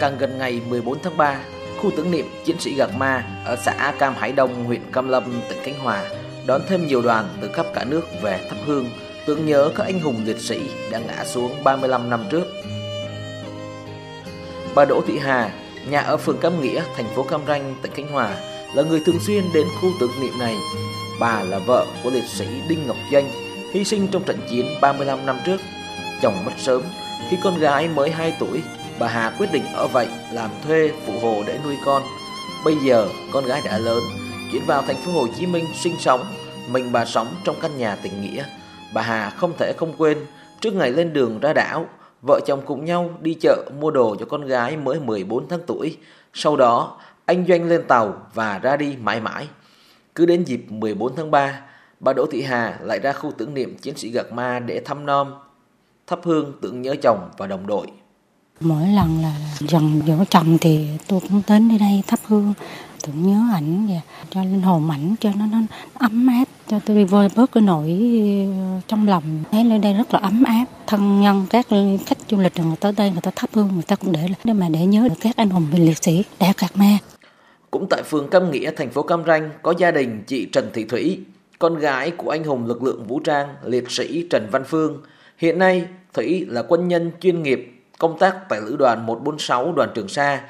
càng gần ngày 14 tháng 3, khu tưởng niệm chiến sĩ Gạc Ma ở xã Cam Hải Đông, huyện Cam Lâm, tỉnh Khánh Hòa đón thêm nhiều đoàn từ khắp cả nước về thắp hương tưởng nhớ các anh hùng liệt sĩ đã ngã xuống 35 năm trước. Bà Đỗ Thị Hà, nhà ở phường Cam Nghĩa, thành phố Cam Ranh, tỉnh Khánh Hòa là người thường xuyên đến khu tưởng niệm này. Bà là vợ của liệt sĩ Đinh Ngọc Danh, hy sinh trong trận chiến 35 năm trước. Chồng mất sớm, khi con gái mới 2 tuổi, bà Hà quyết định ở vậy làm thuê phụ hồ để nuôi con. Bây giờ con gái đã lớn, chuyển vào thành phố Hồ Chí Minh sinh sống, mình bà sống trong căn nhà tình nghĩa. Bà Hà không thể không quên, trước ngày lên đường ra đảo, vợ chồng cùng nhau đi chợ mua đồ cho con gái mới 14 tháng tuổi. Sau đó, anh Doanh lên tàu và ra đi mãi mãi. Cứ đến dịp 14 tháng 3, bà Đỗ Thị Hà lại ra khu tưởng niệm chiến sĩ Gạc Ma để thăm nom, thắp hương tưởng nhớ chồng và đồng đội. Mỗi lần là dần dỗ chồng thì tôi cũng đến đây đây thắp hương. Tưởng nhớ ảnh và cho linh hồn ảnh cho nó, nó ấm áp cho tôi vơi bớt cái nỗi ờ, trong lòng. Thấy nơi đây rất là ấm áp. Thân nhân các khách du lịch người tới đây người ta thắp hương người ta cũng để để mà để nhớ được các anh hùng liệt sĩ đã cạc ma. Cũng tại phường Cam Nghĩa, thành phố Cam Ranh có gia đình chị Trần Thị Thủy, con gái của anh hùng lực lượng vũ trang liệt sĩ Trần Văn Phương. Hiện nay, Thủy là quân nhân chuyên nghiệp công tác tại lữ đoàn 146 đoàn Trường Sa.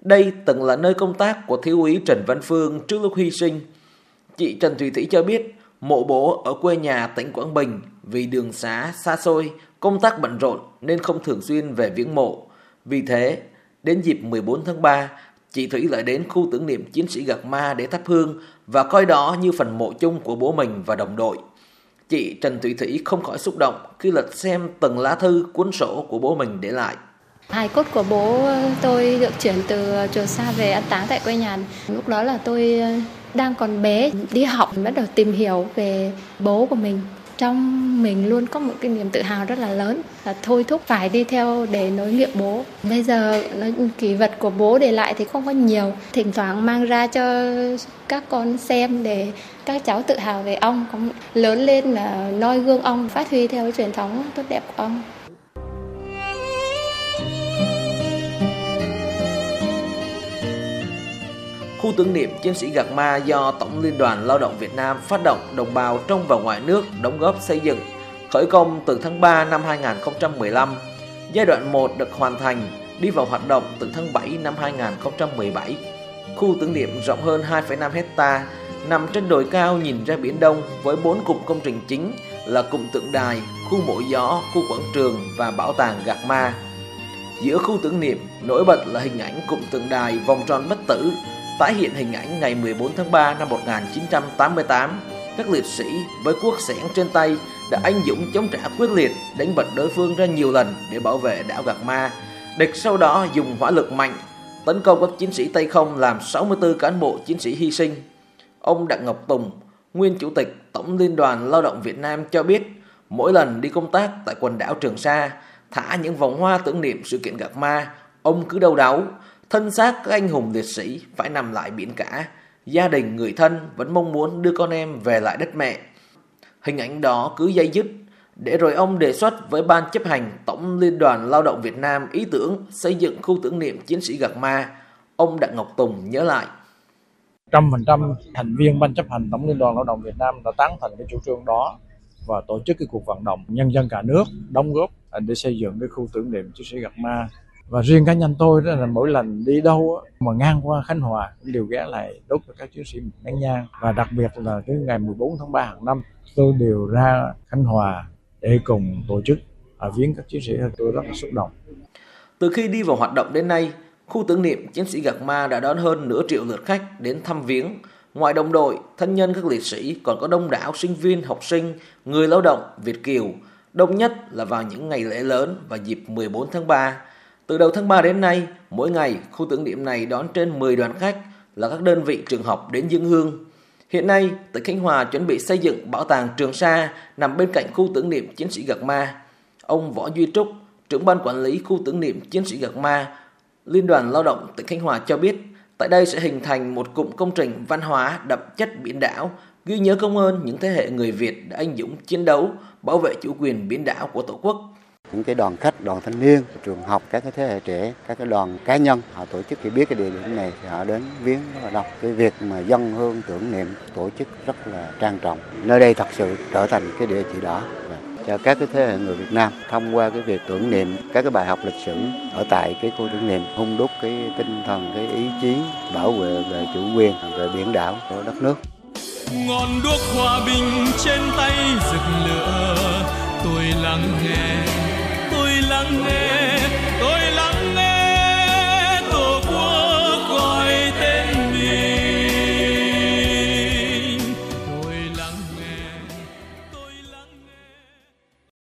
Đây từng là nơi công tác của thiếu úy Trần Văn Phương trước lúc hy sinh. Chị Trần Thủy Thủy cho biết, mộ bố ở quê nhà tỉnh Quảng Bình vì đường xá xa xôi, công tác bận rộn nên không thường xuyên về viếng mộ. Vì thế, đến dịp 14 tháng 3, chị Thủy lại đến khu tưởng niệm chiến sĩ Gạc Ma để thắp hương và coi đó như phần mộ chung của bố mình và đồng đội. Chị Trần Thủy Thủy không khỏi xúc động khi lật xem từng lá thư cuốn sổ của bố mình để lại. Hài cốt của bố ờ, tôi được chuyển từ ờ, chùa Sa về an táng tại quê nhà. Lúc đó là tôi ờ, đang còn bé, đi học bắt đầu tìm hiểu về bố của mình trong mình luôn có một cái niềm tự hào rất là lớn, là thôi thúc phải đi theo để nối nghiệp bố. Bây giờ kỷ vật của bố để lại thì không có nhiều. Thỉnh thoảng mang ra cho các con xem để các cháu tự hào về ông. Cũng lớn lên là noi gương ông, phát huy theo cái truyền thống tốt đẹp của ông. Khu tưởng niệm chiến sĩ Gạc Ma do Tổng Liên đoàn Lao động Việt Nam phát động đồng bào trong và ngoài nước đóng góp xây dựng, khởi công từ tháng 3 năm 2015. Giai đoạn 1 được hoàn thành, đi vào hoạt động từ tháng 7 năm 2017. Khu tưởng niệm rộng hơn 2,5 hecta nằm trên đồi cao nhìn ra biển Đông với bốn cụm công trình chính là cụm tượng đài, khu mộ gió, khu quảng trường và bảo tàng Gạc Ma. Giữa khu tưởng niệm nổi bật là hình ảnh cụm tượng đài vòng tròn bất tử tái hiện hình ảnh ngày 14 tháng 3 năm 1988, các liệt sĩ với quốc sẻn trên tay đã anh dũng chống trả quyết liệt, đánh bật đối phương ra nhiều lần để bảo vệ đảo Gạc Ma. Địch sau đó dùng hỏa lực mạnh, tấn công các chiến sĩ Tây không làm 64 cán bộ chiến sĩ hy sinh. Ông Đặng Ngọc Tùng, nguyên chủ tịch Tổng Liên đoàn Lao động Việt Nam cho biết, mỗi lần đi công tác tại quần đảo Trường Sa, thả những vòng hoa tưởng niệm sự kiện Gạc Ma, ông cứ đau đáu, thân xác các anh hùng liệt sĩ phải nằm lại biển cả. Gia đình, người thân vẫn mong muốn đưa con em về lại đất mẹ. Hình ảnh đó cứ dây dứt, để rồi ông đề xuất với Ban chấp hành Tổng Liên đoàn Lao động Việt Nam ý tưởng xây dựng khu tưởng niệm chiến sĩ Gạc Ma. Ông Đặng Ngọc Tùng nhớ lại. Trăm phần trăm thành viên Ban chấp hành Tổng Liên đoàn Lao động Việt Nam đã tán thành cái chủ trương đó và tổ chức cái cuộc vận động nhân dân cả nước đóng góp để xây dựng cái khu tưởng niệm chiến sĩ Gạc Ma và riêng cá nhân tôi đó là mỗi lần đi đâu mà ngang qua Khánh Hòa đều ghé lại đốt cho các chiến sĩ nén nhang và đặc biệt là cái ngày 14 tháng 3 hàng năm tôi đều ra Khánh Hòa để cùng tổ chức ở viếng các chiến sĩ tôi rất là xúc động. Từ khi đi vào hoạt động đến nay, khu tưởng niệm chiến sĩ Gạc Ma đã đón hơn nửa triệu lượt khách đến thăm viếng. Ngoài đồng đội, thân nhân các liệt sĩ còn có đông đảo sinh viên, học sinh, người lao động, Việt Kiều, đông nhất là vào những ngày lễ lớn và dịp 14 tháng 3 từ đầu tháng 3 đến nay, mỗi ngày khu tưởng niệm này đón trên 10 đoàn khách là các đơn vị trường học đến dân hương. Hiện nay, tỉnh Khánh Hòa chuẩn bị xây dựng bảo tàng Trường Sa nằm bên cạnh khu tưởng niệm chiến sĩ Gạc Ma. Ông Võ Duy Trúc, trưởng ban quản lý khu tưởng niệm chiến sĩ Gạc Ma, Liên đoàn Lao động tỉnh Khánh Hòa cho biết, tại đây sẽ hình thành một cụm công trình văn hóa đậm chất biển đảo, ghi nhớ công ơn những thế hệ người Việt đã anh dũng chiến đấu, bảo vệ chủ quyền biển đảo của Tổ quốc những cái đoàn khách, đoàn thanh niên, trường học, các cái thế hệ trẻ, các cái đoàn cá nhân họ tổ chức thì biết cái địa điểm này thì họ đến viếng rất là đông. Cái việc mà dân hương tưởng niệm tổ chức rất là trang trọng. Nơi đây thật sự trở thành cái địa chỉ đỏ cho các cái thế hệ người Việt Nam thông qua cái việc tưởng niệm các cái bài học lịch sử ở tại cái khu tưởng niệm hung đúc cái tinh thần cái ý chí bảo vệ về chủ quyền về biển đảo của đất nước ngọn đuốc hòa bình trên tay rực lửa tôi lắng nghe tôi lắng nghe